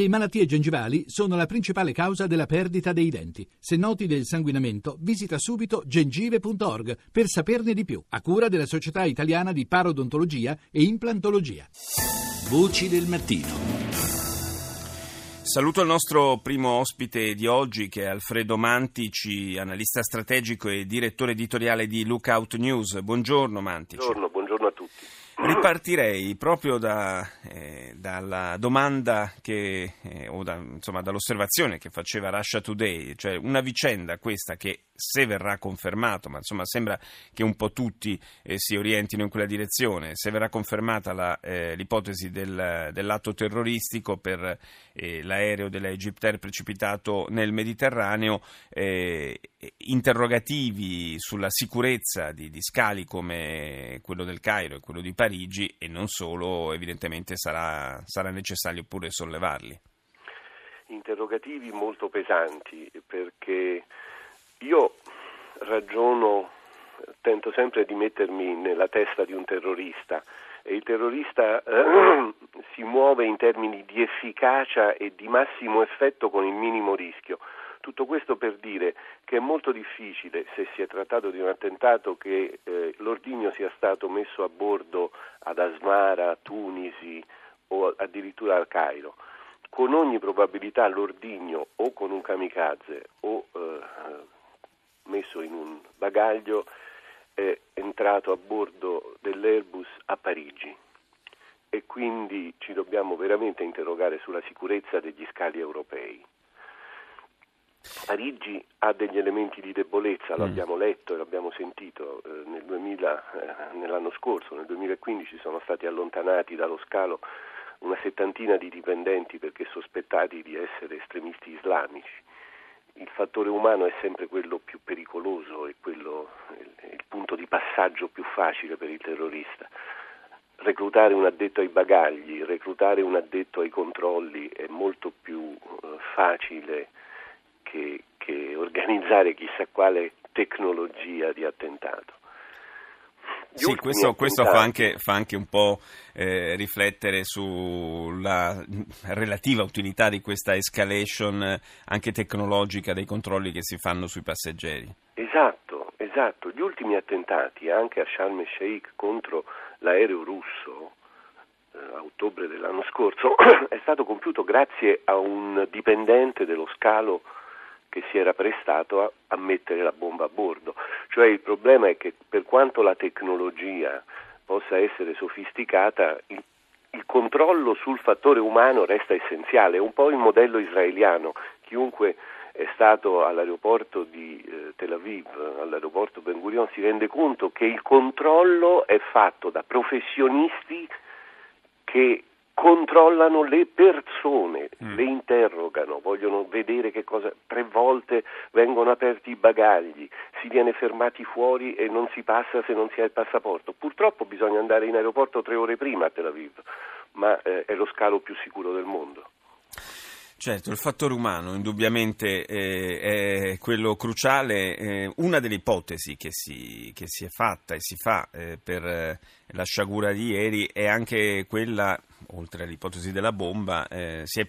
Le malattie gengivali sono la principale causa della perdita dei denti. Se noti del sanguinamento, visita subito gengive.org per saperne di più, a cura della Società Italiana di Parodontologia e Implantologia. Voci del mattino. Saluto il nostro primo ospite di oggi che è Alfredo Mantici, analista strategico e direttore editoriale di Lookout News. Buongiorno Mantici. Buongiorno, buongiorno. Ripartirei proprio da, eh, dalla domanda che, eh, o da, insomma, dall'osservazione che faceva Russia Today, cioè una vicenda questa che se verrà confermato, ma insomma sembra che un po' tutti eh, si orientino in quella direzione, se verrà confermata la, eh, l'ipotesi del, dell'atto terroristico per eh, l'aereo della Egyptair precipitato nel Mediterraneo, eh, interrogativi sulla sicurezza di, di scali come quello del Cairo e quello di Parigi e non solo, evidentemente sarà, sarà necessario pure sollevarli. Interrogativi molto pesanti perché io ragiono, tento sempre di mettermi nella testa di un terrorista e il terrorista eh, si muove in termini di efficacia e di massimo effetto con il minimo rischio. Tutto questo per dire che è molto difficile, se si è trattato di un attentato, che eh, l'ordigno sia stato messo a bordo ad Asmara, Tunisi o addirittura al Cairo. Con ogni probabilità l'ordigno o con un kamikaze o eh, messo in un bagaglio è entrato a bordo dell'Airbus a Parigi e quindi ci dobbiamo veramente interrogare sulla sicurezza degli scali europei. Parigi ha degli elementi di debolezza, lo mm. abbiamo letto e l'abbiamo sentito eh, nel 2000, eh, nell'anno scorso, nel 2015 sono stati allontanati dallo scalo una settantina di dipendenti perché sospettati di essere estremisti islamici. Il fattore umano è sempre quello più pericoloso e quello, il, il punto di passaggio più facile per il terrorista reclutare un addetto ai bagagli, reclutare un addetto ai controlli è molto più eh, facile che, che organizzare chissà quale tecnologia di attentato. Sì, questo, questo fa, anche, fa, anche, un po' eh, riflettere sulla relativa utilità di questa escalation anche tecnologica dei controlli che si fanno sui passeggeri. Esatto, esatto. Gli ultimi attentati anche a Sharm el Sheikh contro l'aereo russo eh, a ottobre dell'anno scorso è stato compiuto grazie a un dipendente dello scalo che si era prestato a, a mettere la bomba a bordo. Cioè il problema è che per quanto la tecnologia possa essere sofisticata, il, il controllo sul fattore umano resta essenziale, è un po' il modello israeliano. Chiunque è stato all'aeroporto di eh, Tel Aviv, all'aeroporto Ben Gurion, si rende conto che il controllo è fatto da professionisti che controllano le persone, mm. le interrogano, vogliono vedere che cosa. I bagagli, si viene fermati fuori e non si passa se non si ha il passaporto. Purtroppo bisogna andare in aeroporto tre ore prima a Tel Aviv, ma eh, è lo scalo più sicuro del mondo. Certo, il fattore umano indubbiamente eh, è quello cruciale. Eh, una delle ipotesi che si, che si, è fatta e si fa eh, per eh, la sciagura di ieri è anche quella, oltre all'ipotesi della bomba, eh, si è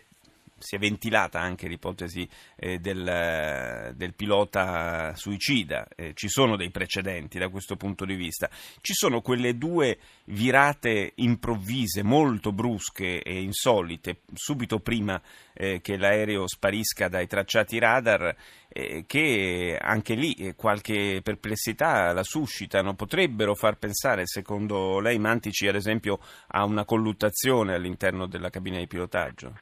si è ventilata anche l'ipotesi eh, del, del, pilota suicida, eh, ci sono dei precedenti da questo punto di vista, ci sono quelle due virate improvvise, molto brusche e insolite, subito prima eh, che l'aereo sparisca dai tracciati radar, eh, che anche lì eh, qualche perplessità la suscitano, potrebbero far pensare, secondo lei Mantici, ad esempio, a una colluttazione all'interno della cabina di pilotaggio?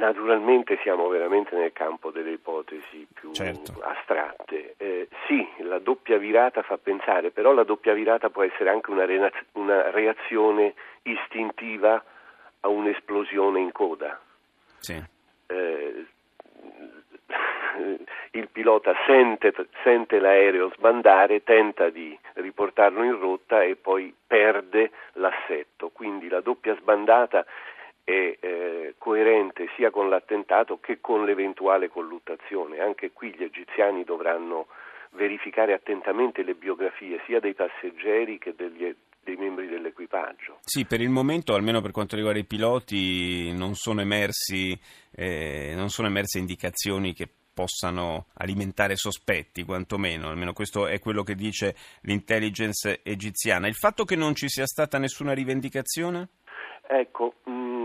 Naturalmente siamo veramente nel campo delle ipotesi più certo. astratte. Eh, sì, la doppia virata fa pensare, però la doppia virata può essere anche una, re- una reazione istintiva a un'esplosione in coda. Sì. Eh, il pilota sente, sente, l'aereo sbandare, tenta di riportarlo in rotta e poi perde l'assetto. Quindi la doppia sbandata è eh, coerente sia con l'attentato che con l'eventuale colluttazione. Anche qui gli egiziani dovranno verificare attentamente le biografie sia dei passeggeri che degli, dei membri dell'equipaggio. Sì, per il momento, almeno per quanto riguarda i piloti, non sono, emersi, eh, non sono emerse indicazioni che possano alimentare sospetti, quantomeno, almeno questo è quello che dice l'intelligence egiziana. Il fatto che non ci sia stata nessuna rivendicazione? Ecco, mh, mm,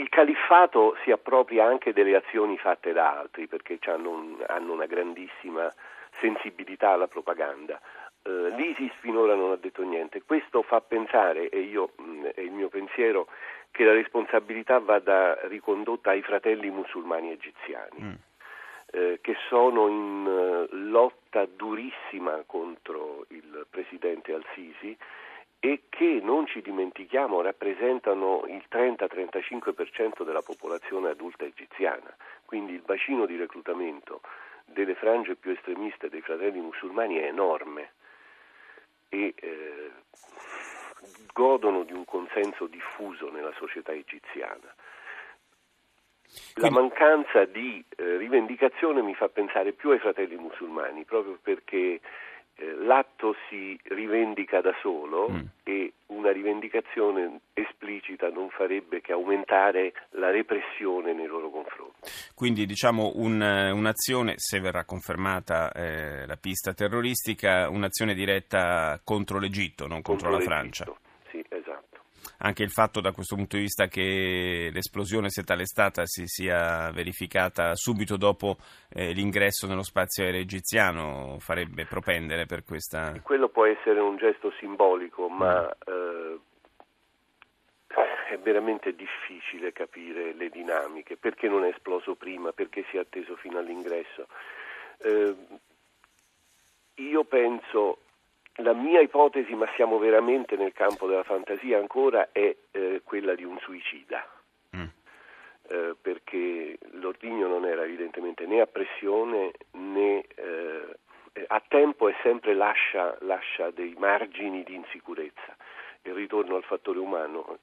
il califfato si appropria anche delle azioni fatte da altri perché hanno, hanno una grandissima sensibilità alla propaganda. Uh, L'ISIS finora non ha detto niente. Questo fa pensare, e io mh, mm, è il mio pensiero, che la responsabilità vada ricondotta ai fratelli musulmani egiziani, mm. eh, che sono in uh, lotta durissima contro il presidente al-Sisi e che, non ci dimentichiamo, rappresentano il 30-35% della popolazione adulta egiziana. Quindi il bacino di reclutamento delle frange più estremiste dei fratelli musulmani è enorme e eh, godono di un consenso diffuso nella società egiziana. La mancanza di eh, rivendicazione mi fa pensare più ai fratelli musulmani, proprio perché l'atto si rivendica da solo mm. e una rivendicazione esplicita non farebbe che aumentare la repressione nei loro confronti. Quindi diciamo un, un'azione, se verrà confermata eh, la pista terroristica, un'azione diretta contro l'Egitto, non contro, contro la Francia. Anche il fatto da questo punto di vista che l'esplosione, se tale stata, si sia verificata subito dopo eh, l'ingresso nello spazio aereo egiziano farebbe propendere per questa... Quello può essere un gesto simbolico, ma mm. eh, è veramente difficile capire le dinamiche, perché non è esploso prima, perché si è atteso fino all'ingresso. Eh, io penso la mia ipotesi, ma siamo veramente nel campo della fantasia ancora, è eh, quella di un suicida. Mm. Eh, perché l'ordigno non era evidentemente né a pressione né eh, a tempo e sempre lascia, lascia dei margini di insicurezza. Il ritorno al fattore umano,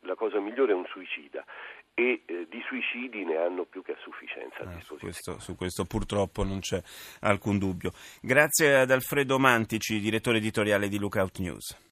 la cosa migliore è un suicida e eh, di suicidi ne hanno più che a sufficienza a eh, su, questo, su, questo, purtroppo non c'è alcun dubbio. Grazie ad Alfredo Mantici, direttore editoriale di Lookout News.